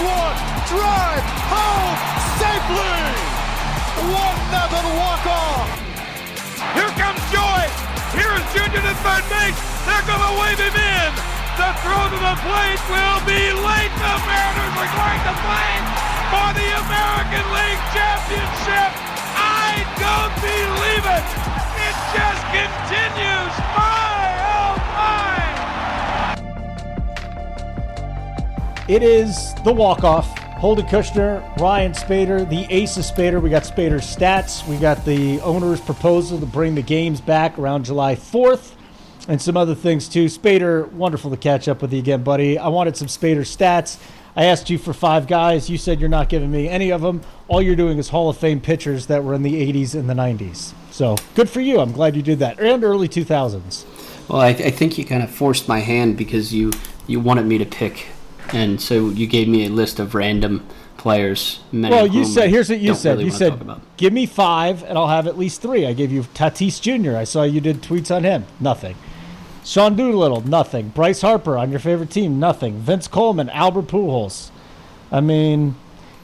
One. Drive home safely. One nothing walk off. Here comes Joy. Here's Junior to third base. They're going to wave him in. The throw to the plate will be late. The Mariners are going to play for the American League Championship. I don't believe it. It just continues. My, It is the walk-off. Holden Kushner, Ryan Spaeder, the ace of Spaeder. We got Spaeder's stats. We got the owner's proposal to bring the games back around July 4th and some other things too. Spaeder, wonderful to catch up with you again, buddy. I wanted some Spaeder stats. I asked you for five guys. You said you're not giving me any of them. All you're doing is Hall of Fame pitchers that were in the 80s and the 90s. So good for you. I'm glad you did that. And early 2000s. Well, I, I think you kind of forced my hand because you you wanted me to pick, and so you gave me a list of random players. many Well, you said here's what you said. really you said give me five, and I'll have at least three. I gave you Tatis Jr. I saw you did tweets on him. Nothing. Sean Doolittle, nothing. Bryce Harper on your favorite team, nothing. Vince Coleman, Albert Pujols. I mean,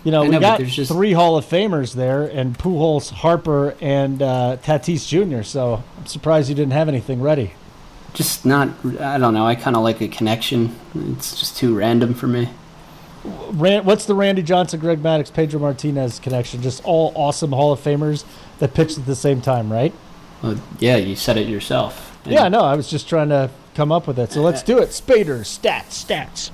you know, I we got just- three Hall of Famers there, and Pujols, Harper, and uh, Tatis Jr. So I'm surprised you didn't have anything ready. Just not. I don't know. I kind of like a connection. It's just too random for me. Ran, what's the Randy Johnson, Greg Maddux, Pedro Martinez connection? Just all awesome Hall of Famers that pitched at the same time, right? Well, yeah, you said it yourself. And Yeah, no, I was just trying to come up with it. So let's do it. Spaeder, stats, stats.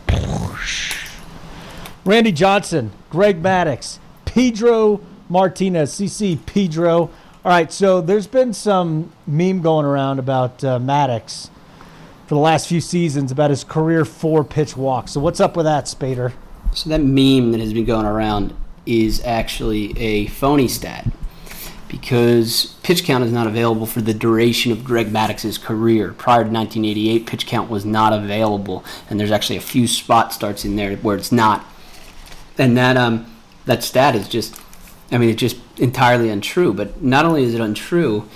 Randy Johnson, Greg Maddux, Pedro Martinez, CC Pedro. All right, so there's been some meme going around about uh, Maddux for the last few seasons about his career four pitch walk. So what's up with that, Spaeder? So that meme that has been going around is actually a phony stat because pitch count is not available for the duration of Greg Maddux's career. Prior to 1988, pitch count was not available, and there's actually a few spot starts in there where it's not. And that um that stat is just, I mean, it's just entirely untrue. But not only is it untrue,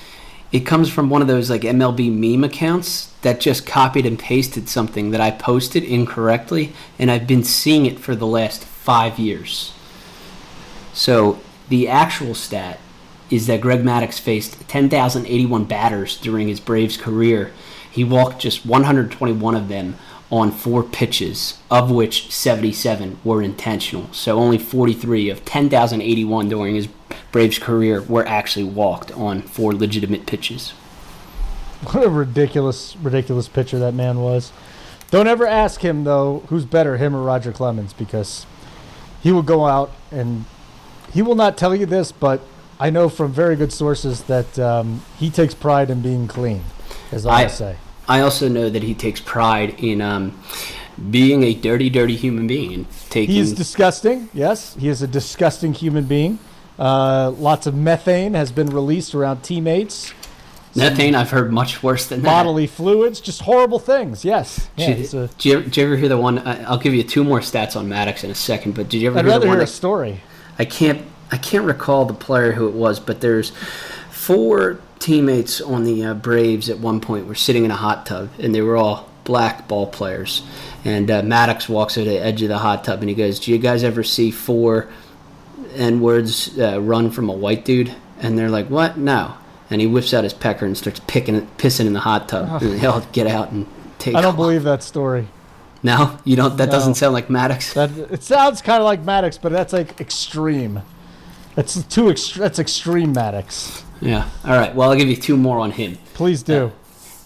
it comes from one of those like MLB meme accounts that just copied and pasted something that I posted incorrectly, and I've been seeing it for the last five years. So the actual stat is that Greg Maddux faced 10,081 batters during his Braves career. He walked just 121 of them on four pitches, of which 77 were intentional. So only 43 of 10,081 during his Braves career were actually walked on four legitimate pitches. What a ridiculous, ridiculous pitcher that man was. Don't ever ask him though who's better, him or Roger Clemens, because he will go out and he will not tell you this, but I know from very good sources that um, he takes pride in being clean. Is all I, I- say. I also know that he takes pride in um, being a dirty, dirty human being and taking. He is disgusting. Yes, he is a disgusting human being. Uh, lots of methane has been released around teammates. methane. I've heard much worse than that. Bodily fluids, just horrible things. Yes. Yeah, Did, a- did, you, did you ever hear the one? I'll give you two more stats on Maddux in a second. But did you ever I'd hear rather the one? hear a story. I can't. I can't recall the player who it was, but there's four teammates on the uh, Braves at one point were sitting in a hot tub, and they were all black ball players. And uh, Maddux walks to the edge of the hot tub, and he goes, "Do you guys ever see four N words uh, run from a white dude?" And they're like, "What? No." And he whips out his pecker and starts picking, pissing in the hot tub. And they all get out and take. I don't off. believe that story. No, you don't. That No. doesn't sound like Maddux. That it sounds kind of like Maddux, but that's like extreme. That's too ext- That's extreme Maddux. Yeah. All right. Well, I'll give you two more on him. Please do.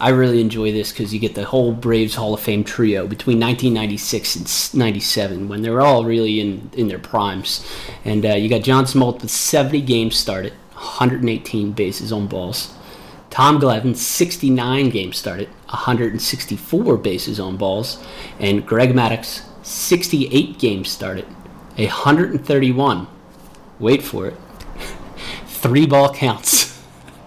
I really enjoy this because you get the whole Braves Hall of Fame trio between 1996 and 97 when they're all really in, in their primes. And uh, you got John Smoltz with 70 games started, 118 bases on balls. Tom Glavine, 69 games started, 164 bases on balls. And Greg Maddux, 68 games started, 131. Wait for it. Three ball counts.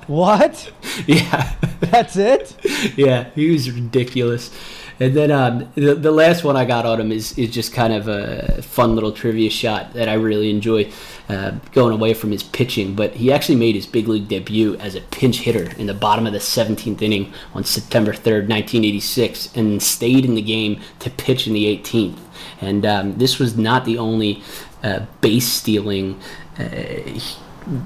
What? yeah. That's it? yeah, he was ridiculous. And then um, the, the last one I got on him is, is just kind of a fun little trivia shot that I really enjoy uh, going away from his pitching. But he actually made his big league debut as a pinch hitter in the bottom of the 17th inning on September 3rd, 1986, and stayed in the game to pitch in the 18th. And um, this was not the only uh, base stealing. Uh,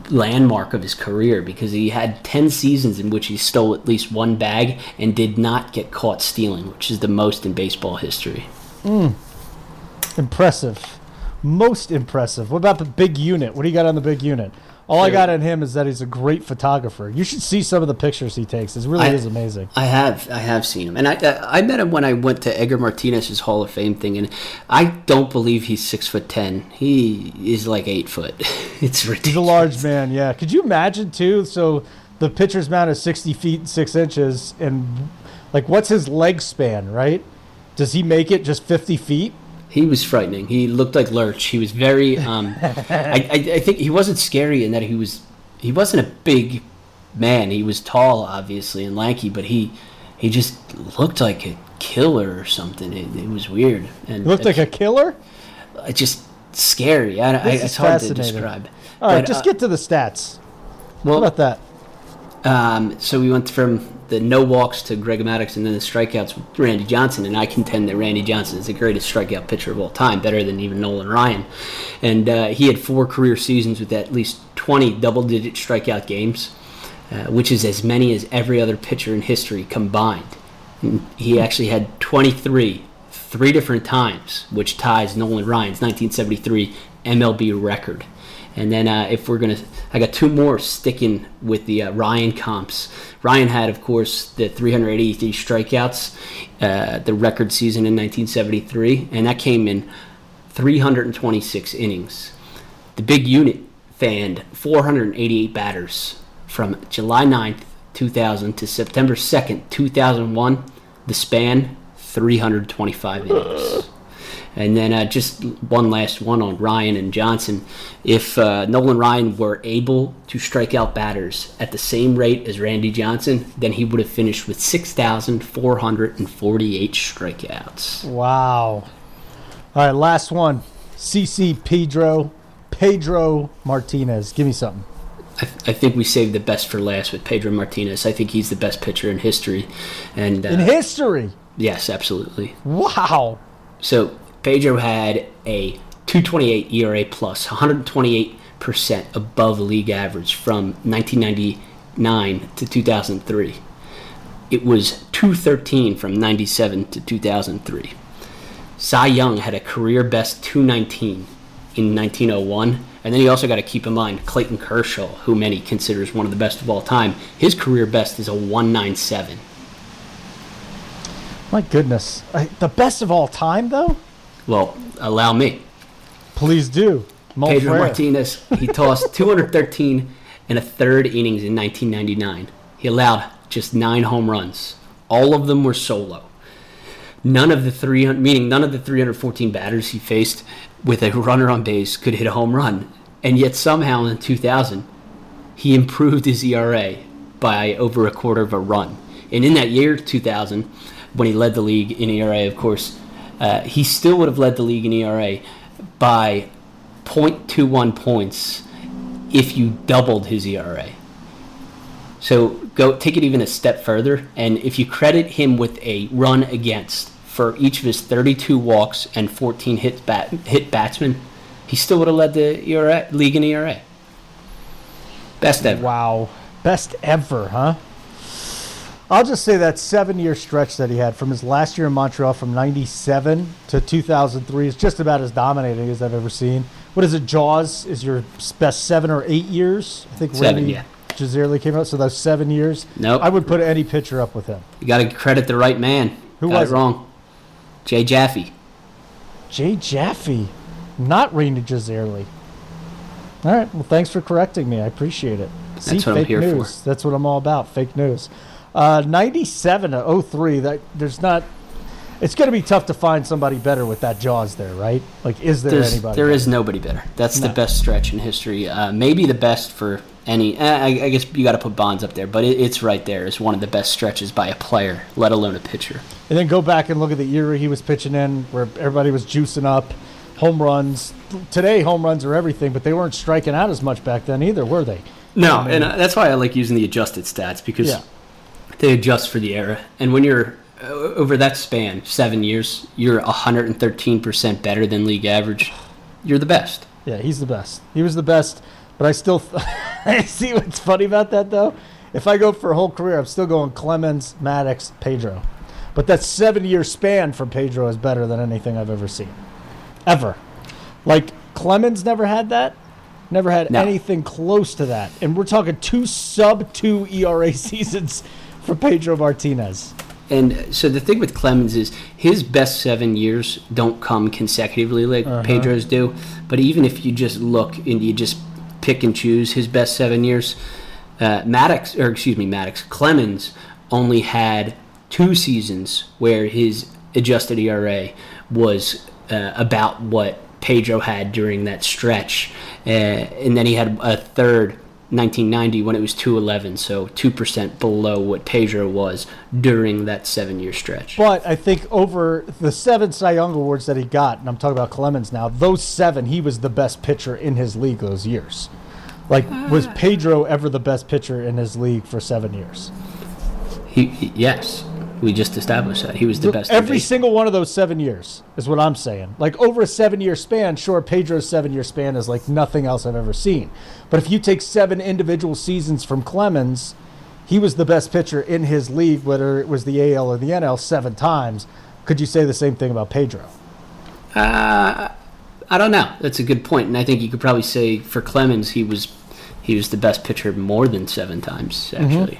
landmark of his career because he had 10 seasons in which he stole at least one bag and did not get caught stealing, which is the most in baseball history. Hmm. Impressive. Most impressive. What about the big unit? What do you got on the big unit? All I got on him is that he's a great photographer. You should see some of the pictures he takes. It really I- is amazing. I have, I have seen him, and I, I, I met him when I went to Edgar Martinez's Hall of Fame thing, and I don't believe he's six foot ten. He is like eight foot. It's ridiculous. He's a large man, yeah. Could you imagine too? So the pitcher's mound is sixty feet and six inches, and like, what's his leg span? Right? Does he make it just fifty feet? He was frightening. He looked like Lurch. He was very. Um, I, I, I think he wasn't scary in that he was. He wasn't a big man. He was tall, obviously, and lanky, but he he just looked like a killer or something. It, it was weird. And He looked like a killer. it's just scary. I, I, it's hard to describe. All right, But, just uh, get to the stats. How well. about that? Um, so we went from the no walks to Greg Maddux and then the strikeouts with Randy Johnson, and I contend that Randy Johnson is the greatest strikeout pitcher of all time, better than even Nolan Ryan. And uh, he had four career seasons with at least 20 double-digit strikeout games, uh, which is as many as every other pitcher in history combined. And he actually had 23 three different times, which ties Nolan Ryan's 1973 MLB record. And then uh, if we're gonna, I got two more sticking with the uh, Ryan comps. Ryan had, of course, the 383 strikeouts, uh, the record season in 1973, and that came in 326 innings. The big unit fanned 488 batters from July 9th, 2000 to September 2nd, 2001. The span 325 innings. And then uh, just one last one on Ryan and Johnson. If uh, Nolan Ryan were able to strike out batters at the same rate as Randy Johnson, then he would have finished with 6,448 strikeouts. Wow. All right, last one. CC Pedro, Pedro Martinez. Give me something. I, I think we saved the best for last with Pedro Martinez. I think he's the best pitcher in history. And uh, In history. yes, absolutely. Wow. So Pedro had a 228 ERA plus, plus, 128 percent above league average from 1999 to 2003. It was 213 from 97 to 2003. Cy Young had a career best 219 in 1901. And then you also got to keep in mind Clayton Kershaw, who many considers one of the best of all time. His career best is a 197. My goodness. I, the best of all time, though? Well, allow me. Please do. Pedro Frere. Martinez, he tossed 213 and a third innings in 1999. He allowed just nine home runs. All of them were solo. None of the 300, meaning none of the 314 batters he faced with a runner on base could hit a home run. And yet somehow in 2000, he improved his ERA by over a quarter of a run. And in that year, 2000, when he led the league in ERA, of course, uh, he still would have led the league in ERA by 0.21 points if you doubled his ERA. So go take it even a step further, and if you credit him with a run against for each of his 32 walks and 14 hit bat, hit batsmen, he still would have led the ERA, league in ERA. Best ever. Wow. Best ever, huh? I'll just say that seven year stretch that he had from his last year in Montreal from 97 to 2003 is just about as dominating as I've ever seen. What is it, Jaws? Is your best seven or eight years? I think Seven, Randy- yeah. Jazirli came out. So those seven years. Nope. I would put any pitcher up with him. You got to credit the right man. Who got was it wrong? Jay Jaffe. Jay Jaffe, not Randy Jazirli. All right. Well, thanks for correcting me. I appreciate it. See, what I'm fake here for. news. That's what I'm all about. Fake news. Uh, 97 to 03. That there's not. It's going to be tough to find somebody better with that jaws there, right? Like, is there There's, anybody? there better? is nobody better. That's the best stretch in history. Uh, maybe the best for any. eh, I, I guess you got to put Bonds up there, but it, it's right there It's one of the best stretches by a player, let alone a pitcher. And then go back and look at the era he was pitching in, where everybody was juicing up, home runs. Today, home runs are everything, but they weren't striking out as much back then either, were they? No, and uh, that's why I like using the adjusted stats because Yeah. They adjust for the era. And when you're uh, over that span, seven years, you're 113% better than league average. You're the best. Yeah, he's the best. He was the best, but I still I see what's funny about that though. If I go for a whole career, I'm still going Clemens, Maddux, Pedro. But that seven year span for Pedro is better than anything I've ever seen. Ever. Like Clemens never had that. Never had No. anything close to that. And we're talking two sub two ERA seasons for Pedro Martinez. And so the thing with Clemens is his best seven years don't come consecutively like Uh-huh. Pedro's do. But even if you just look and you just pick and choose his best seven years, uh, Maddux, or excuse me, Maddux, Clemens only had two seasons where his adjusted ERA was uh, about what Pedro had during that stretch. Uh, and then he had a third 1990 when it was 211, so 2% below what Pedro was during that seven year stretch. But I think over the seven Cy Young awards that he got, and I'm talking about Clemens now, those seven, he was the best pitcher in his league those years. Like, was ah. Pedro ever the best pitcher in his league for seven years? He, he- yes, we just established that. He was the best. Every single one of those seven years is what I'm saying. Like, over a seven year span, sure, Pedro's seven year span is like nothing else I've ever seen. But if you take seven individual seasons from Clemens, he was the best pitcher in his league, whether it was the AL or the NL, seven times. Could you say the same thing about Pedro? Uh, I don't know. That's a good point, and I think you could probably say for Clemens, he was he was the best pitcher more than seven times mm-hmm. actually.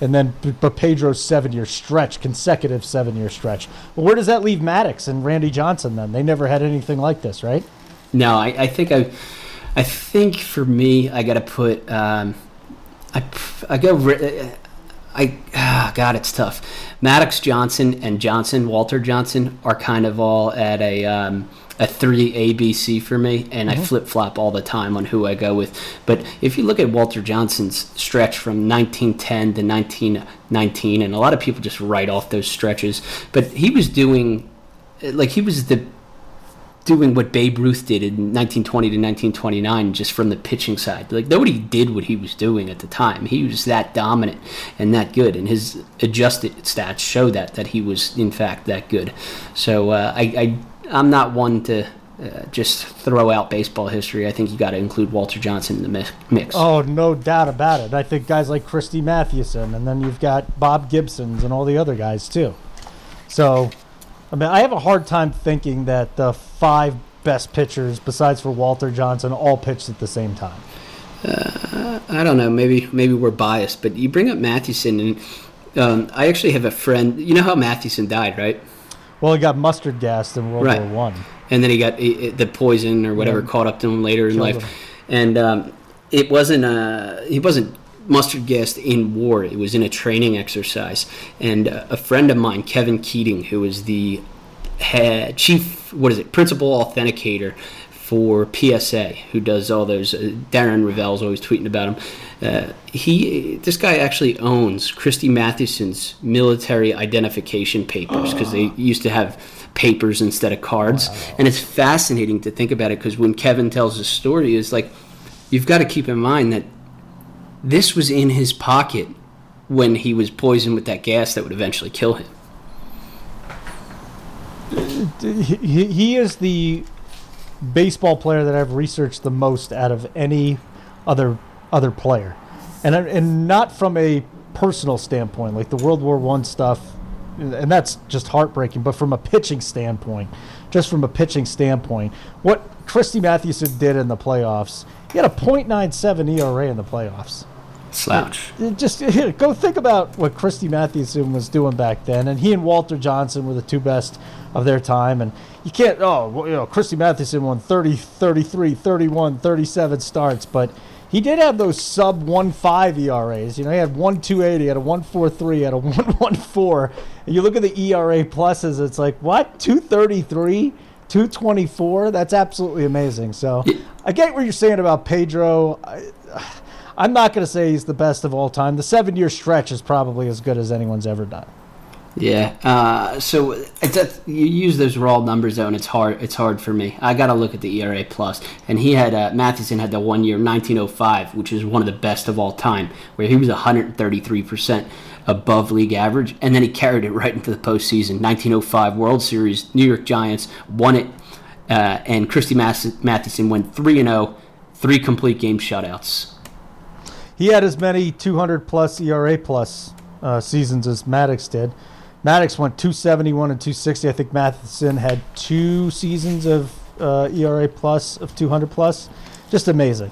And then, but Pedro's seven year stretch, consecutive seven year stretch. Well, where does that leave Maddux and Randy Johnson then? They never had anything like this, right? No, I, I think I, I think for me, I got to put, um, I, I go, I, ah, God, it's tough. Maddux Johnson and Johnson, Walter Johnson, are kind of all at a, um, a three ABC for me, and I flip flop all the time on who I go with. But if you look at Walter Johnson's stretch from 1910 to 1919, and a lot of people just write off those stretches, but he was doing, like, he was the doing what Babe Ruth did in 1920 to 1929 just from the pitching side. Like nobody did what he was doing at the time. He was that dominant and that good, and his adjusted stats show that that he was in fact that good. So uh, I, I I'm not one to. Uh, just throw out baseball history. I think you got to include Walter Johnson in the mi- mix. Oh, no doubt about it. I think guys like Christy Mathewson, and then you've got Bob Gibson's and all the other guys too. So, I mean, I have a hard time thinking that the five best pitchers, besides for Walter Johnson, all pitched at the same time. I don't know. Maybe maybe we're biased, but you bring up Mathewson, and um, I actually have a friend. You know how Mathewson died, right? Well, he got mustard gassed in World Right. War One. and then he got i- the poison or whatever Yeah. caught up to him later in Killed life, him. and um, it wasn't uh, he wasn't mustard gassed in war. It was in a training exercise, and uh, a friend of mine, Kevin Keating, who was the head, chief, what is it, principal authenticator for PSA, who does all those. Uh, Darren Rovell's always tweeting about him. Uh, he, this guy actually owns Christy Mathewson's military identification papers because they used to have papers instead of cards, and it's fascinating to think about it because when Kevin tells the story, is like you've got to keep in mind that this was in his pocket when he was poisoned with that gas that would eventually kill him. He is the baseball player that I've researched the most out of any other other player, and and not from a personal standpoint, like the World War One stuff, and that's just heartbreaking. But from a pitching standpoint, just from a pitching standpoint, what Christy Mathewson did in the playoffs, he had a .97 ERA in the playoffs. slouch. Just here, go think about what Christy Mathewson was doing back then, and he and Walter Johnson were the two best of their time. And you can't, oh, well, you know, Christy Mathewson won 30, 33, 31, 37 starts, but he did have those sub 1.5 ERAs. You know, he had 1.280, had a 1.43, had a 1.14. And you look at the ERA pluses, it's like, what? 233? 224? That's absolutely amazing. So I get what you're saying about Pedro. I, I'm not going to say he's the best of all time. The seven year stretch is probably as good as anyone's ever done. Yeah. Uh, so it's you use those raw numbers though, and it's hard. It's hard for me. I got to look at the ERA plus. plus, and he had uh, Mathewson had the one year 1905, which is one of the best of all time, where he was 133 percent above league average, and then he carried it right into the postseason. 1905 World Series, New York Giants won it, uh, and Christy Mathewson went three and 0, three complete game shutouts. He had as many 200 plus ERA plus uh, seasons as Maddux did. Maddux went 271 and 260. I think Mathewson had two seasons of uh, ERA plus of 200 plus. Just amazing.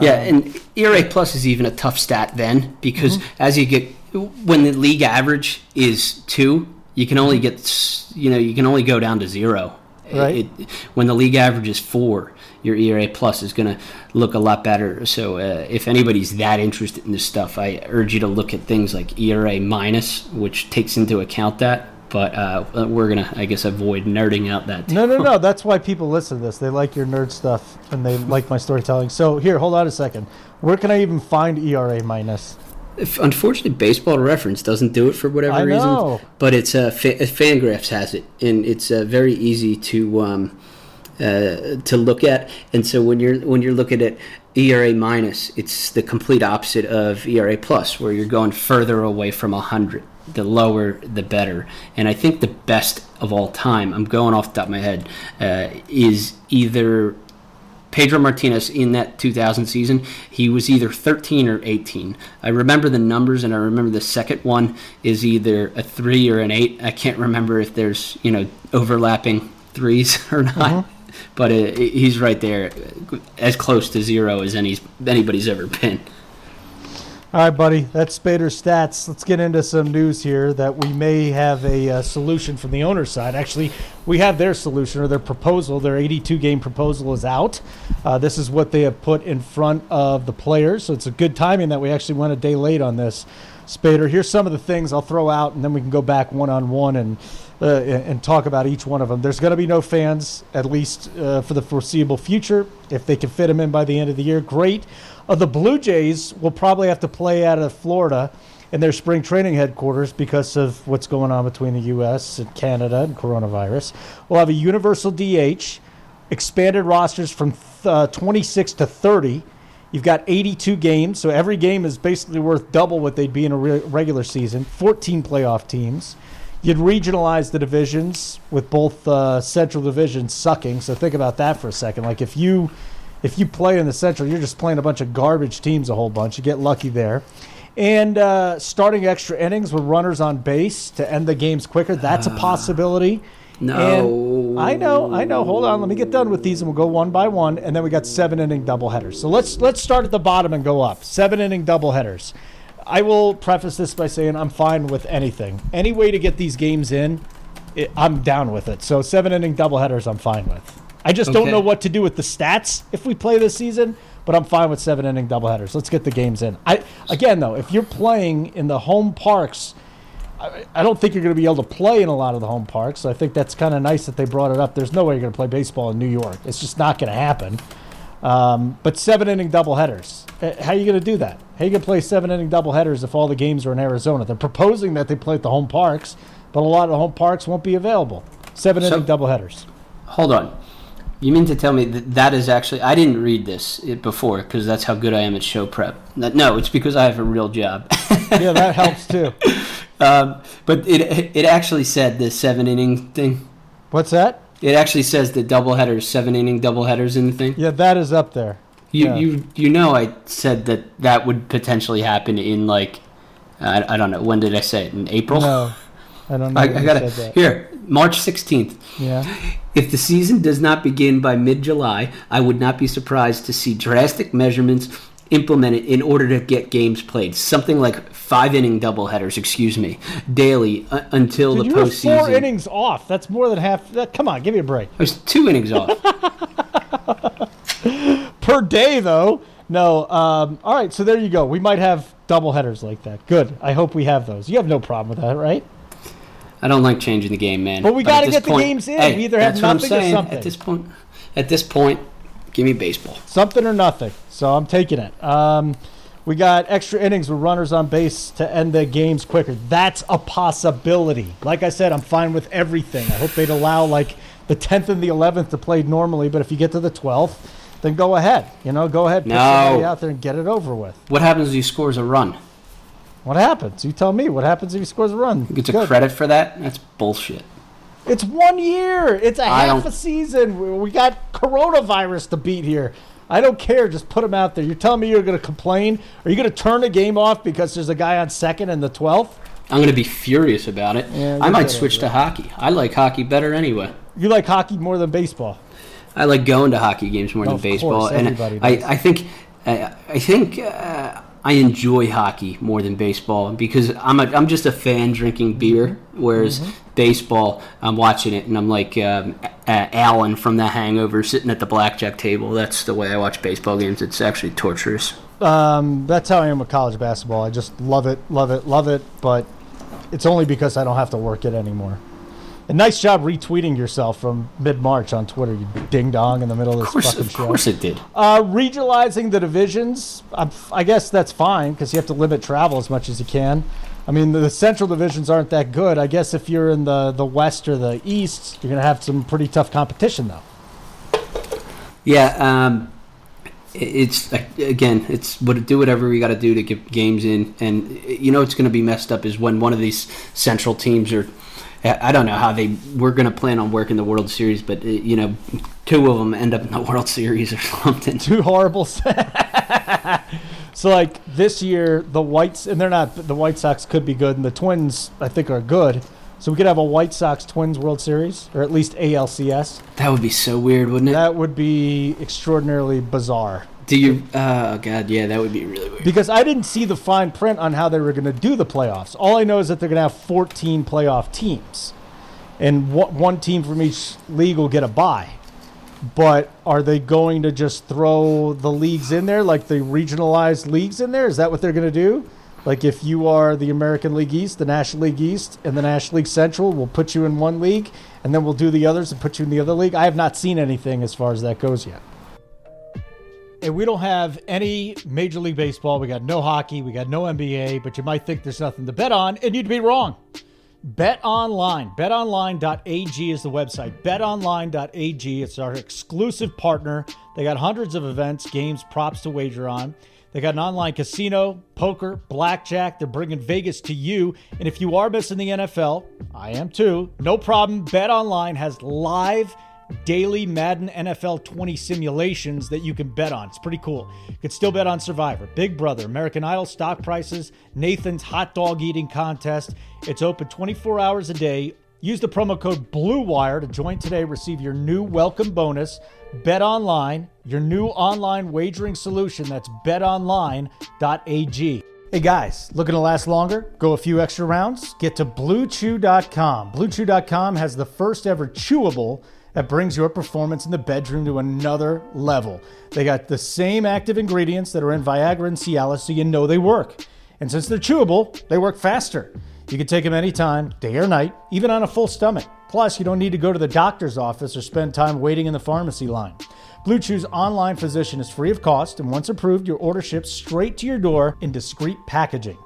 Yeah, um, and ERA plus is even a tough stat then because mm-hmm. as you get when the league average is two, you can only get you know you can only go down to zero. Right. It, when the league average is four, your ERA plus is going to look a lot better. So uh, if anybody's that interested in this stuff, I urge you to look at things like ERA minus, which takes into account that. But uh, we're gonna, I guess, avoid nerding out that. No, no, no. That's why people listen to this. They like your nerd stuff and they like my storytelling. So here, hold on a second. Where can I even find ERA minus? If, unfortunately, Baseball Reference doesn't do it for whatever reason. But it's uh, fa- Fangraphs has it, and it's uh, very easy to um, uh, to look at. And so when you're when you're looking at ERA minus, it's the complete opposite of ERA plus, where you're going further away from hundred. The lower, the better. And I think the best of all time, I'm going off the top of my head, uh, is either Pedro Martinez in that 2000 season, he was either 13 or 18. I remember the numbers, and I remember the second one is either a three or an eight. I can't remember if there's you know overlapping threes or not. Mm-hmm. But it, it, he's right there, as close to zero as any anybody's ever been. All right, buddy. That's Spaeder stats. Let's get into some news here that we may have a uh, solution from the owner's side. Actually, we have their solution or their proposal. Their 82 game proposal is out. Uh, this is what they have put in front of the players. So it's a good timing that we actually went a day late on this. Spaeder, here's some of the things I'll throw out, and then we can go back one on one and uh, and talk about each one of them. There's going to be no fans, at least uh, for the foreseeable future. If they can fit them in by the end of the year, great. Uh, the Blue Jays will probably have to play out of Florida in their spring training headquarters because of what's going on between the U.S. and Canada and coronavirus. We'll have a universal DH, expanded rosters from uh, 26 to 30. You've got 82 games, so every game is basically worth double what they'd be in a re- regular season. 14 playoff teams. You'd regionalize the divisions with both uh, central divisions sucking. So think about that for a second. Like if you if you play in the Central, you're just playing a bunch of garbage teams a whole bunch. You get lucky there. And uh, starting extra innings with runners on base to end the games quicker, that's a ah. possibility. No. And I know, I know. Hold on, let me get done with these and we'll go one by one. And then we got seven inning doubleheaders. So let's let's start at the bottom and go up. Seven inning doubleheaders. I will preface this by saying I'm fine with anything. Any way to get these games in, it, I'm down with it. So seven inning doubleheaders, I'm fine with. I just okay. don't know what to do with the stats if we play this season, but I'm fine with seven inning doubleheaders. Let's get the games in. I again though, if you're playing in the home parks, I, I don't think you're going to be able to play in a lot of the home parks. So I think that's kind of nice that they brought it up. There's no way you're going to play baseball in New York. It's just not going to happen. Um, but seven inning doubleheaders. Uh, how are you going to do that? How are you going to play seven inning doubleheaders if all the games are in Arizona? They're proposing that they play at the home parks, but a lot of the home parks won't be available. Seven inning so, doubleheaders. Hold on. You mean to tell me that that is actually? I didn't read this before because that's how good I am at show prep. No, it's because I have a real job. yeah, that helps too. Um, but it it actually said the seven inning thing. What's that? It actually says the double headers, seven inning double headers in the thing. Yeah, that is up there. You yeah. you you know I said that that would potentially happen in like I, I don't know when did I say it in April? No, I don't know. I, I got it here. March 16th. Yeah. If the season does not begin by mid July, I would not be surprised to see drastic measurements implemented in order to get games played. Something like five inning doubleheaders, excuse me, daily uh, until Dude, the you postseason. four innings off. That's more than half. That, come on, give me a break. I was two innings off. per day though. No. Um, all right, so there you go. We might have double headers like that. Good. I hope we have those. You have no problem with that, right? I don't like changing the game, man. But we gotta this get the games in. Hey, We either have that's what I'm nothing or something. At this point, at this point, give me baseball. Something or nothing. So I'm taking it. Um, we got extra innings with runners on base to end the games quicker. That's a possibility. Like I said, I'm fine with everything. I hope they'd allow like the 10th and the 11th to play normally, but if you get to the 12th, then go ahead. You know, go ahead, put No. somebody out there and get it over with. What happens if he scores a run? What happens? You tell me. What happens if he scores a run? He gets a credit for that? That's bullshit. It's one year. It's a I half don't- a season. We- got coronavirus to beat here. I don't care. Just put them out there. You're telling me you're going to complain? Are you going to turn the game off because there's a guy on second and the 12th? I'm going to be furious about it. Yeah, I might switch to hockey. I like hockey better anyway. You like hockey more than baseball. I like going to hockey games more than Of baseball, course, and I. I think I, I think uh, I enjoy hockey more than baseball because I'm a, I'm just a fan drinking beer, whereas Mm-hmm. Baseball I'm watching it and I'm like um, uh, Alan from The Hangover sitting at the blackjack table. That's the way I watch baseball games. It's actually torturous. Um, that's how I am with college basketball. I just love it, love it, love it. But it's only because I don't have to work it anymore. And nice job retweeting yourself from mid March on Twitter, you ding dong in the middle of this Of course, fucking of show. course it did. Uh, regionalizing the divisions, I'm, I guess that's fine because you have to limit travel as much as you can. I mean, the, central divisions aren't that good. I guess if you're in the, the west or the east, you're going to have some pretty tough competition, though. Yeah, um, it's again, it's what do whatever we got to do to get games in, and you know it's going to be messed up is when one of these central teams are. I I don't know how they we're going to plan on working the World Series, but uh, you know, two of them end up in the World Series or something. Two horrible. so, like this year, the Whites, and they're not, the White Sox could be good, and the Twins, I think, are good. So, we could have a White Sox Twins World Series, or at least ALCS. That would be so weird, wouldn't it? That would be extraordinarily bizarre. do you? Uh, oh God, yeah, that would be really weird. Because I didn't see the fine print on how they were going to do the playoffs. All I know is that they're going to have 14 playoff teams, and one team from each league will get a bye. But are they going to just throw the leagues in there, like the regionalized leagues in there? Is that what they're going to do? Like if you are the American League East, the National League East, and the National League Central, we'll put you in one league, and then we'll do the others and put you in the other league. I have not seen anything as far as that goes yet. And we don't have any Major League Baseball. We got no hockey. We got no NBA. But you might think there's nothing to bet on, and you'd be wrong. Bet online. BetOnline.ag is the website. BetOnline.ag. It's our exclusive partner. They got hundreds of events, games, props to wager on. They got an online casino, poker, blackjack. They're bringing Vegas to you. And if you are missing the NFL, I am too. No problem. BetOnline has live daily Madden NFL 20 simulations that you can bet on. It's pretty cool. You can still bet on Survivor, Big Brother, American Idol stock prices, Nathan's hot dog eating contest. It's open 24 hours a day. Use the promo code BLUEWIRE to join today. Receive your new welcome bonus. Bet online, your new online wagering solution. That's betonline.ag. Hey guys, looking to last longer? Go a few extra rounds? Get to bluechew.com. Bluechew.com has the first ever chewable that brings your performance in the bedroom to another level. They got the same active ingredients that are in Viagra and Cialis, so you know they work. And since they're chewable, they work faster. You can take them anytime, day or night, even on a full stomach. Plus, you don't need to go to the doctor's office or spend time waiting in the pharmacy line. Blue Chew's online physician is free of cost, and once approved, your order ships straight to your door in discreet packaging.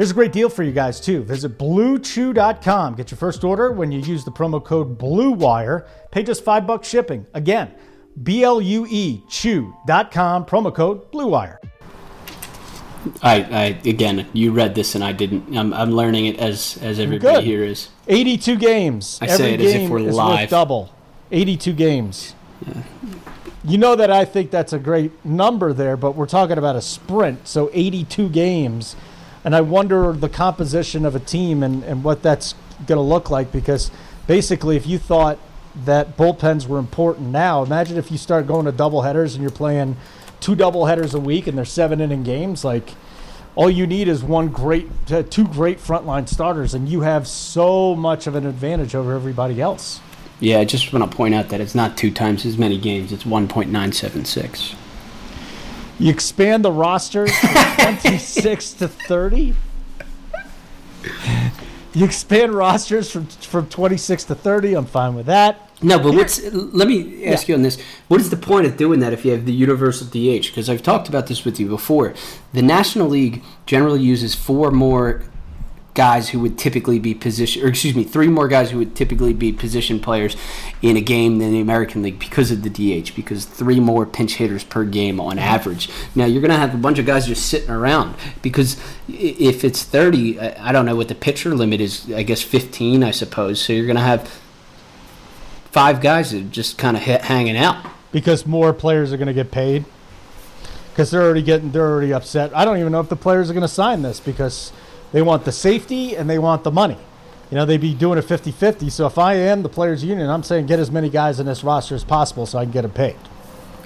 Here's a great deal for you guys too. Visit bluechew.com. Get your first order when you use the promo code BLUEWIRE. Pay just five bucks shipping. Again, B L U E chew.com, promo code BLUEWIRE. I, I again, you read this and I didn't. I'm, I'm learning it as as everybody Good. here is. 82 games. I Every say it as if we're live. worth double. 82 games. You know that I think that's a great number there, but we're talking about a sprint, so 82 games. And I wonder the composition of a team and, and what that's going to look like because basically, if you thought that bullpens were important now, imagine if you start going to double headers and you're playing two double headers a week and they're seven inning games, like all you need is one great, uh, two great frontline starters, and you have so much of an advantage over everybody else. Yeah, I just want to point out that it's not two times as many games. It's 1.976. You expand the roster from 26 to 30. You expand rosters from from 26 to 30. I'm fine with that. No, but what's? Let me ask you on this. What is the point of doing that if you have the universal DH? Because I've talked about this with you before. The National League generally uses four more guys who would typically be position, or excuse me, three more guys who would typically be position players in a game than the American League because of the DH. Because three more pinch hitters per game on average. Now you're going to have a bunch of guys just sitting around because if it's 30, I I don't know what the pitcher limit is. I guess 15, I suppose. So you're going to have five guys that are just kind of hanging out. because more players are going to get paid because they're already getting they're already upset i don't even know if the players are going to sign this because they want the safety and they want the money. You know they'd be doing a 50-50 so if i am the players union i'm saying get as many guys in this roster as possible so i can get them paid.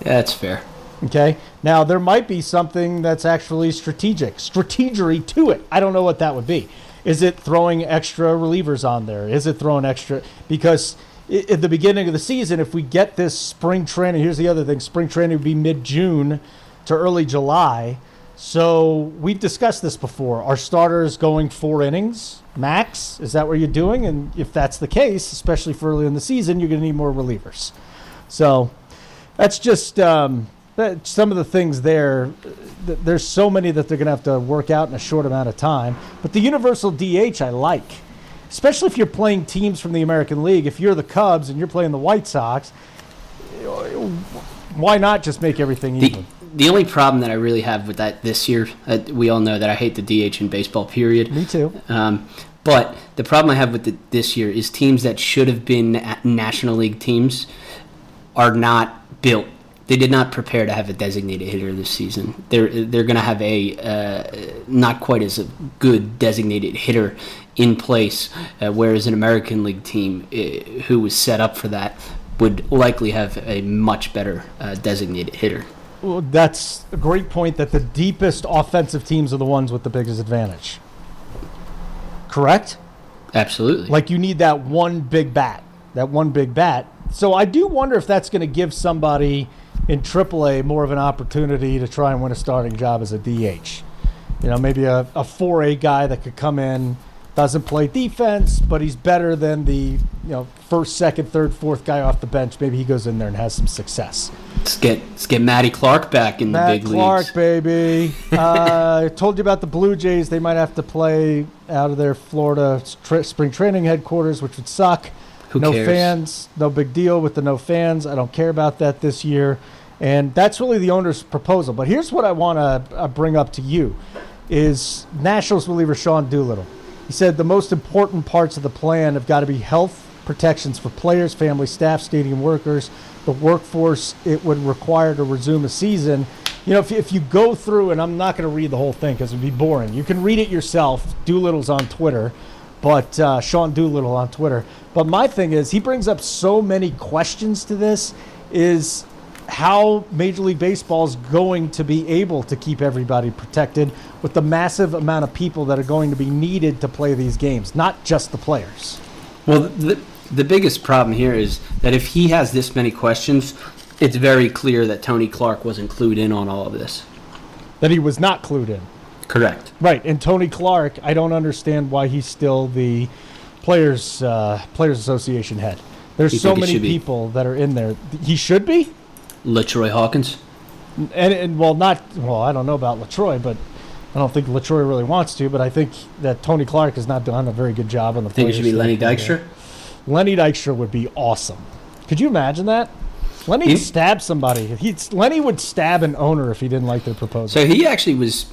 Yeah, That's fair. okay? Now there might be something that's actually strategic strategery to it. I don't know what that would be. Is it throwing extra relievers on there? Is it throwing extra because at the beginning of the season if we get this spring training here's the other thing spring training would be mid-june to early july so we've discussed this before are starters going four innings max is that what you're doing and if that's the case especially for early in the season you're going to need more relievers so that's just um, that, some of the things there. th- There's so many that they're going to have to work out in a short amount of time. But the universal DH I like, especially if you're playing teams from the American League. If you're the Cubs and you're playing the White Sox, why not just make everything The, even? The only problem that I really have with that this year, uh, we all know that I hate the DH in baseball, period. Me too. Um, but the problem I have with it this year is teams that should have been National League teams are not built. They did not prepare to have a designated hitter this season. They're they're going to have a uh, not quite as a good designated hitter in place, uh, whereas an American League team uh, who was set up for that would likely have a much better uh, designated hitter. Well, that's a great point. That the deepest offensive teams are the ones with the biggest advantage. Correct. Absolutely. Like you need that one big bat, that one big bat. So I do wonder if that's going to give somebody in AAA more of an opportunity to try and win a starting job as a DH. You know, maybe a, a 4A guy that could come in, doesn't play defense, but he's better than the you know first, second, third, fourth guy off the bench. Maybe he goes in there and has some success. Let's get let's get Matty Clark back in Matt the big Clark, leagues. baby. uh, I told you about the Blue Jays. They might have to play out of their Florida tra- spring training headquarters, which would suck. Who no cares? fans, no big deal with the no fans. I don't care about that this year. And that's really the owner's proposal. But here's what I want to uh, bring up to you is Nationals reliever Sean Doolittle. He said the most important parts of the plan have got to be health protections for players, family, staff, stadium workers, the workforce it would require to resume a season. You know, if, if you go through, and I'm not going to read the whole thing because it would be boring. You can read it yourself. Doolittle's on Twitter, but uh, Sean Doolittle on Twitter. But my thing is, he brings up so many questions to this. Is how Major League Baseball is going to be able to keep everybody protected with the massive amount of people that are going to be needed to play these games, not just the players. Well, the the biggest problem here is that if he has this many questions, it's very clear that Tony Clark wasn't clued in on all of this. That he was not clued in. Correct. Right, and Tony Clark, I don't understand why he's still the players uh, players association head. There's You so many should be? people that are in there. He should be, LaTroy Hawkins. and, and well, not well. I don't know about LaTroy, but I don't think LaTroy really wants to. But I think that Tony Clark has not done a very good job on the. I think it should be Lenny side. Dykstra. Lenny Dykstra would be awesome. Could you imagine that? Lenny He- would stab somebody. He'd, Lenny would stab an owner if he didn't like their proposal. So he actually was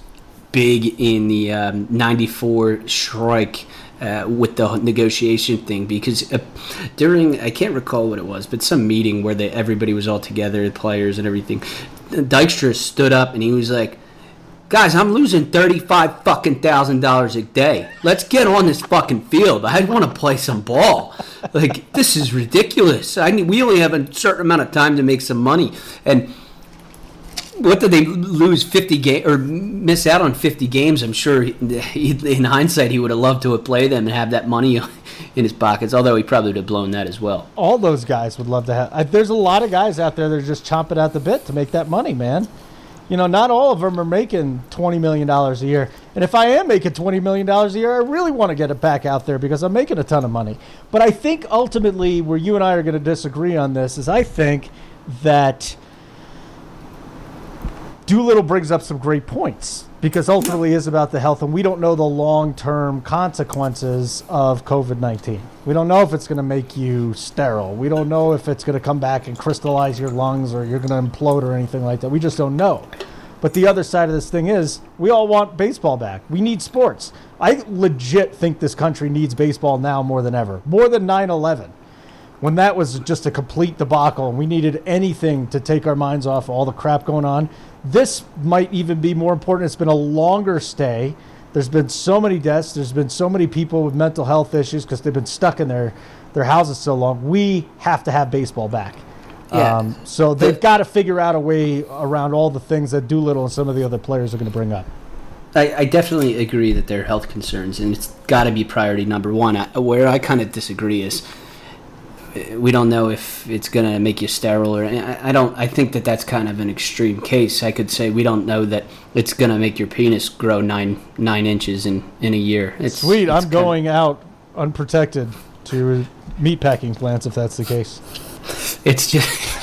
big in the um, 94 strike uh, with the negotiation thing because uh, during, I can't recall what it was, but some meeting where they, everybody was all together, the players and everything, Dykstra stood up and he was like, Guys, I'm losing thirty-five fucking thousand dollars a day. Let's get on this fucking field. I want to play some ball. Like this is ridiculous. I need, we only have a certain amount of time to make some money, and what did they lose 50 game or miss out on 50 games? I'm sure he, in hindsight he would have loved to have played them and have that money in his pockets. Although he probably would have blown that as well. All those guys would love to have. There's a lot of guys out there that are just chomping at the bit to make that money, man. You know, not all of them are making twenty million dollars a year. And if I am making twenty million dollars a year, I really want to get it back out there because I'm making a ton of money. But I think ultimately, where you and I are going to disagree on this is, I think that Doolittle brings up some great points because ultimately is about the health, and we don't know the long-term consequences of COVID-19. We don't know if it's going to make you sterile. We don't know if it's going to come back and crystallize your lungs or you're going to implode or anything like that. We just don't know. But the other side of this thing is we all want baseball back. We need sports. I legit think this country needs baseball now more than ever, more than 9 11 when that was just a complete debacle and we needed anything to take our minds off all the crap going on. This might even be more important. It's been a longer stay. There's been so many deaths. There's been so many people with mental health issues because they've been stuck in their, their houses so long. We have to have baseball back. Yeah. Um, so they've got to figure out a way around all the things that Doolittle and some of the other players are going to bring up. I, I definitely agree that there are health concerns, and it's got to be priority number one. I, where I kind of disagree is we don't know if it's going to make you sterile or I, I don't I think that that's kind of an extreme case. I could say we don't know that it's going to make your penis grow 9 9 inches in in a year. It's Sweet, it's I'm going out unprotected to meat packing plants if that's the case. It's just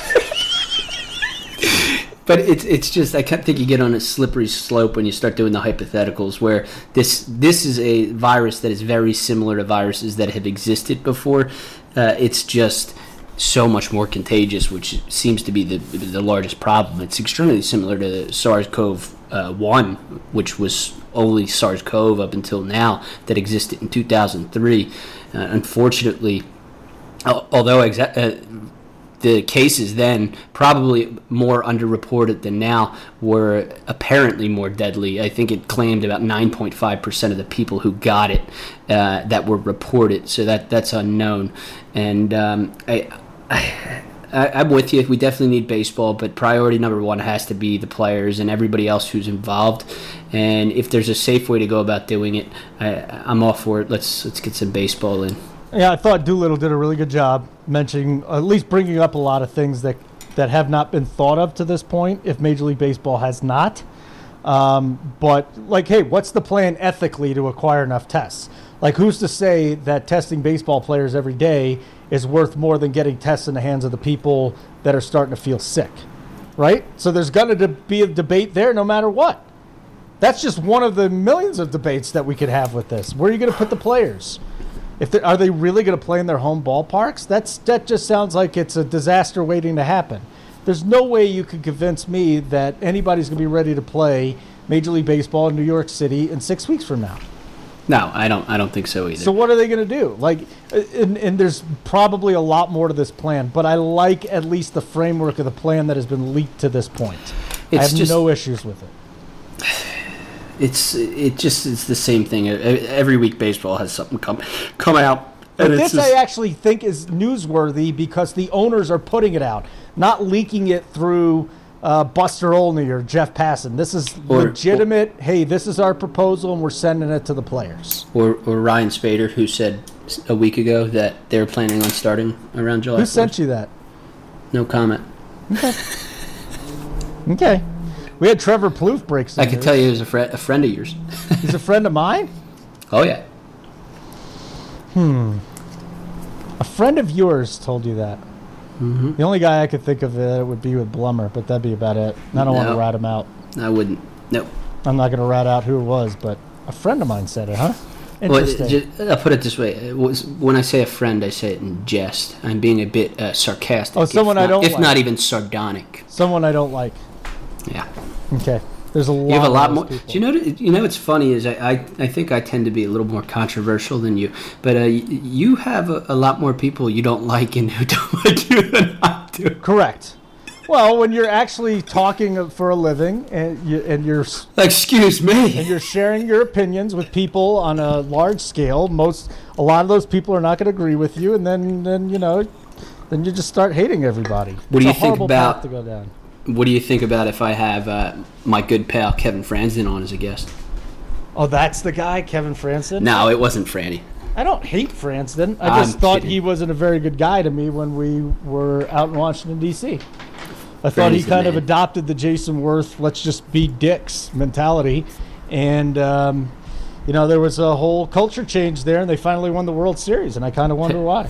But it's it's just I can't think you get on a slippery slope when you start doing the hypotheticals where this this is a virus that is very similar to viruses that have existed before. Uh, it's just so much more contagious, which seems to be the the largest problem. It's extremely similar to SARS-CoV uh, one, which was only SARS-CoV up until now that existed in 2003. Uh, unfortunately, although exa- uh, the cases then probably more underreported than now were apparently more deadly. I think it claimed about 9.5% of the people who got it uh, that were reported. So that that's unknown. And um, I, I, I'm with you. We definitely need baseball, but priority number one has to be the players and everybody else who's involved. And if there's a safe way to go about doing it, I, I'm all for it. Let's let's get some baseball in. Yeah, I thought Doolittle did a really good job mentioning, at least bringing up a lot of things that that have not been thought of to this point. If Major League Baseball has not, um, but like, hey, what's the plan ethically to acquire enough tests? Like, who's to say that testing baseball players every day is worth more than getting tests in the hands of the people that are starting to feel sick, right? So there's going to be a debate there, no matter what. That's just one of the millions of debates that we could have with this. Where are you going to put the players? If they, are they really going to play in their home ballparks? That's that just sounds like it's a disaster waiting to happen. There's no way you could convince me that anybody's going to be ready to play Major League Baseball in New York City in six weeks from now. No, I don't. I don't think so either. So what are they going to do? Like, and, and there's probably a lot more to this plan, but I like at least the framework of the plan that has been leaked to this point. I have just- no issues with it. It's it just it's the same thing. Every week, baseball has something come come out. But this it's I actually think is newsworthy because the owners are putting it out, not leaking it through uh, Buster Olney or Jeff Passan. This is Or- legitimate. hey, this is our proposal, and we're sending it to the players. or or Ryan Spaeder, who said a week ago that they're planning on starting around July. Who 4th. sent you that? No comment. Okay. Okay, we had Trevor Plouffe break some I can tell you, he was a, fri a friend of yours. he's a friend of mine. Oh yeah. Hmm. A friend of yours told you that. Mm-hmm. The only guy I could think of that would be with Blummer, but that'd be about it. I don't want to rat him out. I wouldn't. No. I'm not going to rat out who it was, but a friend of mine said it, huh? Well, Interesting. ju- I'll put it this way: when I say a friend, I say it in jest. I'm being a bit uh, sarcastic. Oh, someone if I don't if like. not even sardonic. Someone I don't like. Yeah. Okay. There's a lot. You have a lot more. Do you know? You know what's funny is I, I, I think I tend to be a little more controversial than you, but uh, you have a, a lot more people you don't like and who don't like you than I do. Correct. Well, when you're actually talking for a living and you, and you're Excuse and you're sharing your opinions with people on a large scale, most a lot of those people are not going to agree with you, and then then you know, then you just start hating everybody. What do you think about- to go down? What do you think about if I have uh, my good pal Kevin Frandsen on as a guest? Oh, that's the guy, Kevin Frandsen. No, it wasn't Franny. I don't hate Frandsen. I just I'm thought kidding. he wasn't a very good guy to me when we were out in Washington D.C. I thought he Franny's kind of adopted the Jason Werth "let's just be dicks" mentality, and um, you know there was a whole culture change there, and they finally won the World Series, and I kind of wonder why.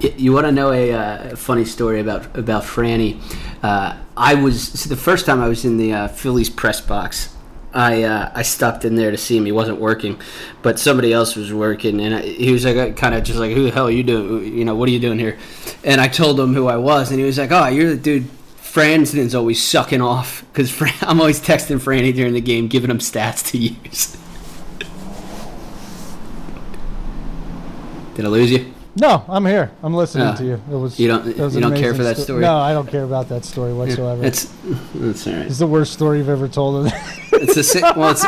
You want to know a uh, funny story about about Franny? Uh, I was so the first time I was in the uh, Phillies press box. I uh, I stopped in there to see him. He wasn't working, but somebody else was working, and I, he was like kind of just like, "Who the hell are you doing? You know, what are you doing here?" And I told him who I was, and he was like, "Oh, you're the dude." Frandsen's always sucking off because Fran- I'm always texting Franny during the game, giving him stats to use. Did I lose you? No, I'm here. I'm listening Oh. to you. It was You don't- was you don't care for that sto- story? No, I don't care about that story whatsoever. It's that's all right. it's the worst story you've ever told. It's the same. Well, it's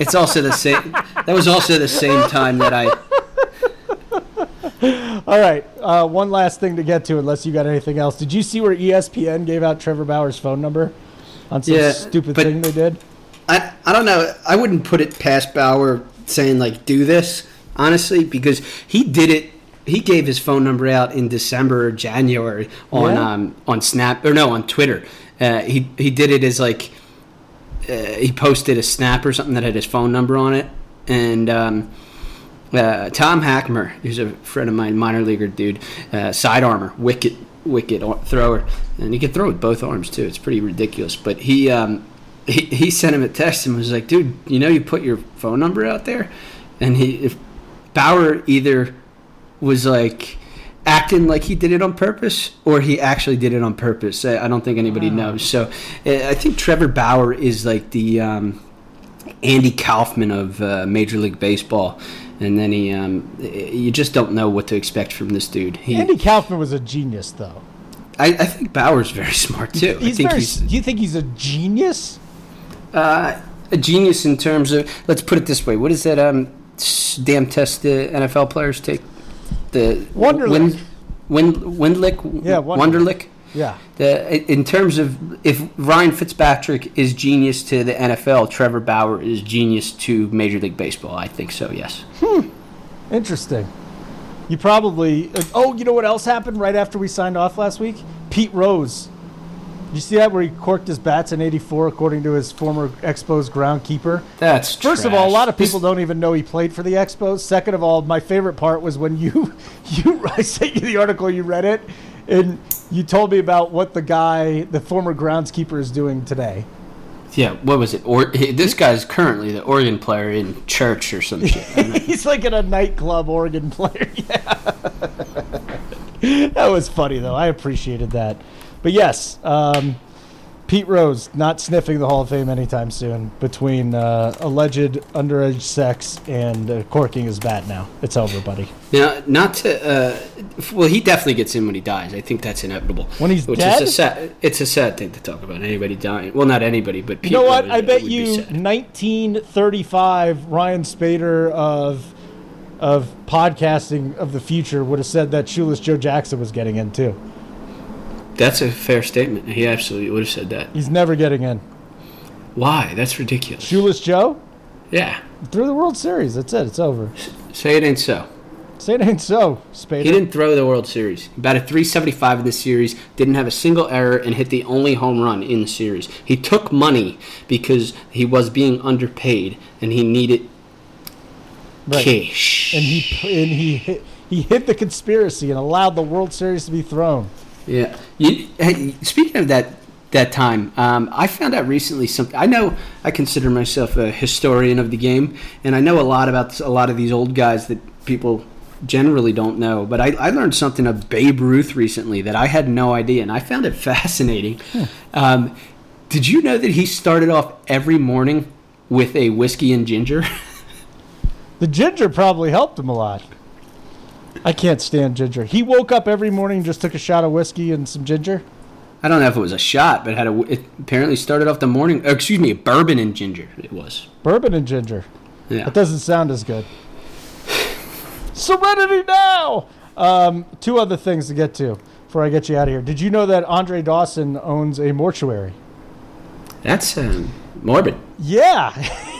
it's also the same. That was also the same time that I. All right, uh, one last thing to get to, unless you got anything else. Did you see where ESPN gave out Trevor Bauer's phone number on some Yeah, stupid thing they did? I I don't know. I wouldn't put it past Bauer saying like do this honestly because he did it. He gave his phone number out in December or January on Yeah? um on Snap or no on Twitter. Uh, he he did it as like uh, he posted a snap or something that had his phone number on it and. Um, uh, Tom Hackimer, who's a friend of mine, minor leaguer dude, uh, side armor, wicked, wicked thrower, and he can throw with both arms too. It's pretty ridiculous. But he, um, he, he sent him a text and was like, "Dude, you know you put your phone number out there," and he, if Bauer either was like acting like he did it on purpose or he actually did it on purpose. I, I don't think anybody knows. So uh, I think Trevor Bauer is like the. Um, Andy Kaufman of uh, Major League Baseball, and then he, um, you just don't know what to expect from this dude. He, Andy Kaufman was a genius, though. I, I think Bauer's very smart too. He's I think very. he's do you think he's a genius? uh, a genius in terms of. Let's put it this way: what is that um, damn test the NFL players take? The Wonderlic. Wind, wind, Windlick. Yeah, Wonderlic. Yeah. The, in terms of if Ryan Fitzpatrick is genius to the NFL, Trevor Bauer is genius to Major League Baseball. I think so. Yes. Hmm. Interesting. You probably. uh, oh, you know what else happened right after we signed off last week? Pete Rose. Did you see that where he corked his bats in '84, according to his former Expos groundkeeper? That's First of all, a lot of people don't even know he played for the Expos. Second of all, my favorite part was when you, you I sent you the article, you read it, and you told me about what the guy, the former groundskeeper, is doing today. Yeah, what was it? Or this guy's currently the organ player in church or some shit. I don't know. He's like in a nightclub organ player. Yeah. that was funny though. I appreciated that. But yes, um, Pete Rose not sniffing the Hall of Fame anytime soon. Between uh, alleged underage sex and uh, corking his bat, now it's over, buddy. now, not to. Uh, well, he definitely gets in when he dies. I think that's inevitable. When he's which dead? Is a sad, it's a sad thing to talk about. Anybody dying? Well, not anybody, but You know what? Rose, I bet you 1935 Ryan Spaeder of of podcasting of the future would have said that Shoeless Joe Jackson was getting in too. That's a fair statement. He absolutely would have said that. He's never getting in. Why? That's ridiculous. Shoeless Joe Yeah. through the World Series. That's it. It's over. Say it ain't so. Say it ain't so, Spaeder. He didn't throw the World Series. He batted 375 in the series, didn't have a single error, and hit the only home run in the series. He took money because he was being underpaid and he needed Right. cash. And he and he hit, he hit the conspiracy and allowed the World Series to be thrown. Yeah. You, hey, speaking of that that time, um, I found out recently something. I know I consider myself a historian of the game, and I know a lot about a lot of these old guys that people generally don't know. But I, I learned something of Babe Ruth recently that I had no idea, and I found it fascinating. Um, did you know that he started off every morning with a whiskey and ginger? The ginger probably helped him a lot. I can't stand ginger. He woke up every morning just took a shot of whiskey and some ginger. I don't know if it was a shot, but had a. It apparently started off the morning. excuse me, bourbon and ginger. It was. Bourbon and ginger. Yeah. That doesn't sound as good. Serenity now. Um, two other things to get to before I get you out of here. Did you know that Andre Dawson owns a mortuary? That's um, morbid. Yeah.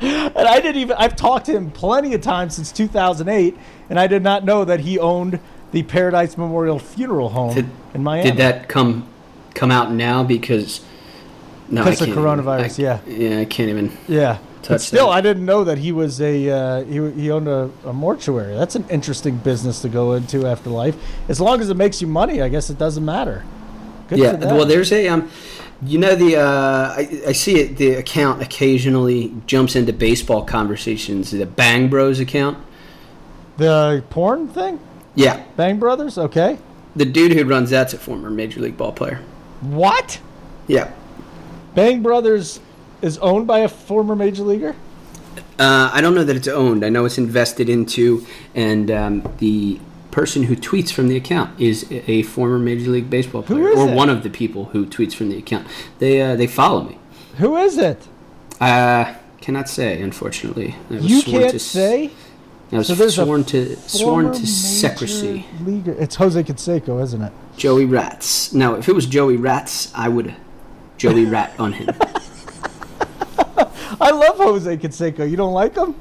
And I didn't even I've talked to him plenty of times since 2008 and I did not know that he owned the Paradise Memorial Funeral Home Did- in Miami. Did that come come out now because? No, I Because of coronavirus, I- yeah. Yeah, I can't even. Yeah. But still, that. I didn't know that he was a uh, he, he owned a, a mortuary. That's an interesting business to go into after life. As long as it makes you money, I guess it doesn't matter. Good yeah. Well, there's a um, you know the uh, I, I see it. The account occasionally jumps into baseball conversations. The Bang Bros account. the porn thing, Yeah, Bang Brothers. Okay. the dude who runs that's a former major league ball player. What? Yeah. Bang Brothers is owned by a former major leaguer. Uh, I don't know that it's owned. I know it's invested into, and um, the person who tweets from the account is a former Major League Baseball player, or it? one of the people who tweets from the account. They uh, they follow me. Who is it? Uh, cannot say, unfortunately. I was You sworn can't to say. I was So there's sworn to sworn to secrecy. Leaguer. It's Jose Canseco, isn't it? Joey Rats. Now, if it was Joey Rats, I would Joey Rat on him. I love Jose Canseco. You don't like him?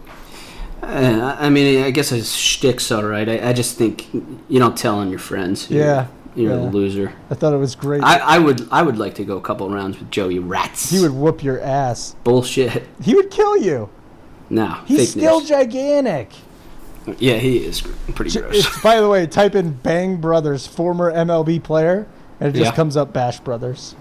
Uh, I mean, I guess his shtick's all right. I, I just think you don't tell on your friends. You're- Yeah, you're yeah. a loser. I thought it was great. I, I would I would like to go a couple rounds with Joey Rats. he would whoop your ass. bullshit. He would kill you. No, He's still news. gigantic. yeah, he is pretty gross. It's, by the way, type in Bang Brothers, former MLB player, and it just Yeah. comes up Bash Brothers.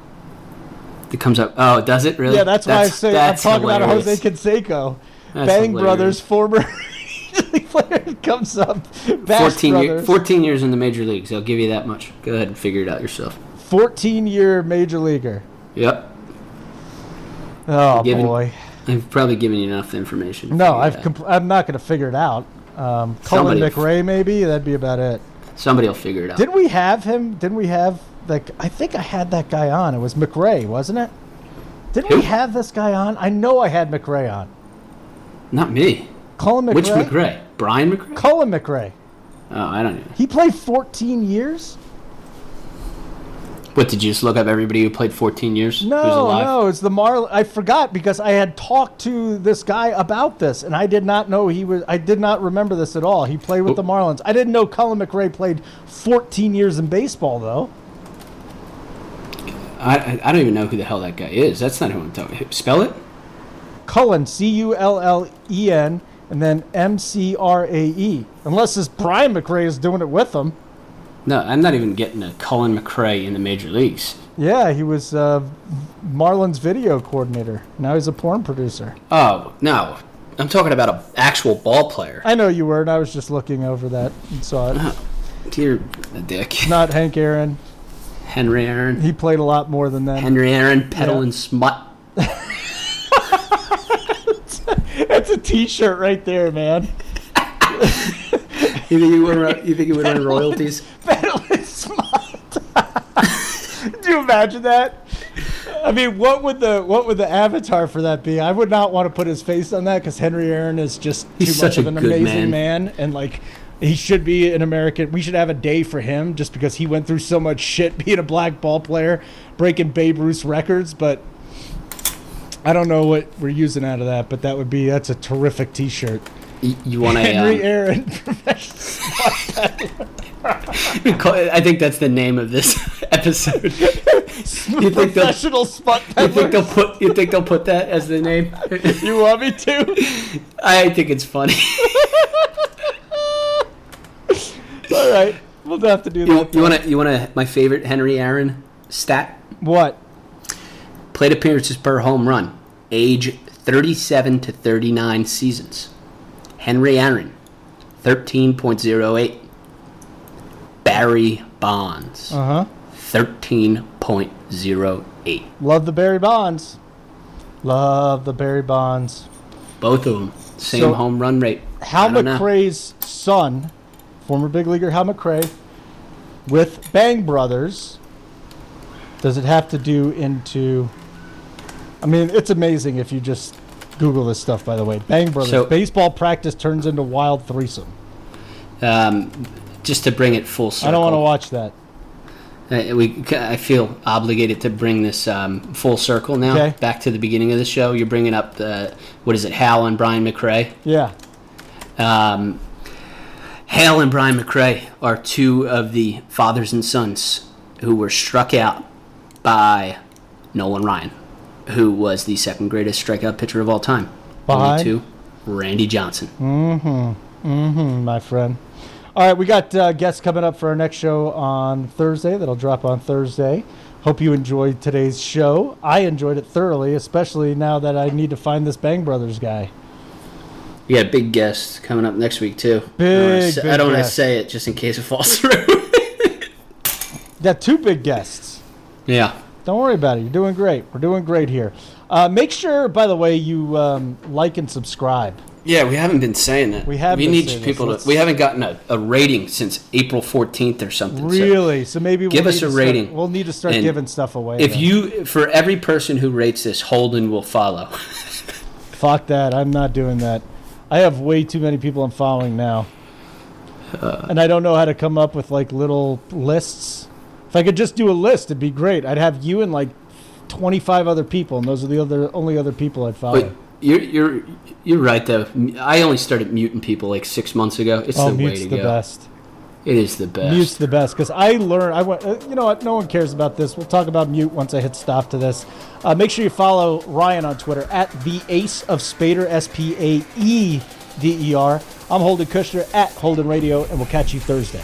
It comes up. Oh, does it really? Yeah, that's, why I say I'm that's talking about hilarious. Jose Canseco. That's Bang hilarious. Brothers, former player, comes up Bash 14, year, 14 years in the major leagues. I'll give you that much. Go ahead and figure it out yourself. 14 year major leaguer. Yep. Oh Given- boy. I've probably given you enough information. No, I've compl- I'm not going to figure it out. Um, Cullen Somebody- McRae, maybe that'd be about it. Somebody will figure it out. Didn't we have him? Didn't we have like? I think I had that guy on. It was McRae, wasn't it? Didn't Who? we have this guy on? I know I had McRae on. Not me. Cullen McRae. Which McRae? Brian McRae? Cullen McRae. Oh, I don't know. He played 14 years. What did you just look up everybody who played 14 years? who's No, alive? no, it's the Mar. I forgot because I had talked to this guy about this, and I did not know he was. I did not remember this at all. He played with the Marlins. I didn't know Cullen McRae played 14 years in baseball, though. I, I I don't even know who the hell that guy is. That's not who I'm talking. Spell it. Cullen, C U L L E N, and then M C R A E. Unless this Brian McRae is doing it with him. No, I'm not even getting a Cullen McRae in the major leagues. Yeah, he was uh, Marlins video coordinator. Now he's a porn producer. Oh no, I'm talking about an actual ball player. I know you were, and I was just looking over that and saw it. Dear a dick. Not Hank Aaron. Henry Aaron. He played a lot more than that. Henry Aaron peddling Yeah. smut. That's a T-shirt right there, man. You think he would? You think he would earn royalties? Do you imagine that? I mean, what would the what would the avatar for that be? I would not want to put his face on that because Henry Aaron is just He's too much of an amazing man. man. and like he should be an American. We should have a day for him just because he went through so much shit being a black ball player, breaking Babe Ruth's records. But I don't know what we're using out of that, but that would be that's a terrific T-shirt. You, you want a? Henry Um, Aaron, professional Spot I think that's the name of this episode. you think they'll? professional spot You think they'll put? You think they'll put that as the name? You want me to? I think it's funny. All right, we'll have to do you that. you want to? You want to? My favorite Henry Aaron stat: What? Plate appearances per home run, age 37 to 39 seasons. Henry Aaron, 13.08. Barry Bonds, Uh huh. 13.08. Love the Barry Bonds. Love the Barry Bonds. Both of them, same So, home run rate. Hal know. Son, former big leaguer Hal McRae, with Bang Brothers. Does it have to do into? I mean, it's amazing if you just Google this stuff. By the way, Bang Brothers So- baseball practice turns into wild threesome. Um, just to bring it full circle. I don't want to watch that. Uh, we, I feel obligated to bring this um, full circle now, Okay. back to the beginning of the show. You're bringing up the, what is it, Hal and Brian McRae. Yeah. Um, Hale and Brian McRae are two of the fathers and sons who were struck out by Nolan Ryan, who was the second greatest strikeout pitcher of all time. Behind? Only to Randy Johnson. Mm, hmm. Mm hmm, my friend. All right, we got uh, guests coming up for our next show on Thursday. That'll drop on Thursday. Hope you enjoyed today's show. I enjoyed it thoroughly, especially now that I need to find this Bang Brothers guy. We got big guest coming up next week too. Big, I don't wanna say, big I don't want to say it just in case it falls through. Got two big guests. yeah. Don't worry about it. You're doing great. We're doing great here. Uh, make sure, by the way, you um, like and subscribe. Yeah, we haven't been saying that. We have We need people to. We haven't gotten a, a rating since April 14th or something. Really? So maybe we'll Give us a to start- rating. we'll need to start And giving stuff away. If then. you, for every person who rates this, Holden will follow. Fuck that. I'm not doing that. I have way too many people I'm following now. Uh. and I don't know how to come up with like little lists. If I could just do a list, it'd be great. I'd have you and like 25 other people, and those are the other only other people I'd follow. But you're you're you're right though. I only started muting people like six months ago. It's oh, the way mute's to the go. best. It is the best. Mute's the best because I learned. I went. Uh, you know what? No one cares about this. We'll talk about mute once I hit stop to this. Uh, make sure you follow Ryan on Twitter at the Ace of Spaeder. S P A E D E R. I'm Holden Kushner at Holden Radio, and we'll catch you Thursday.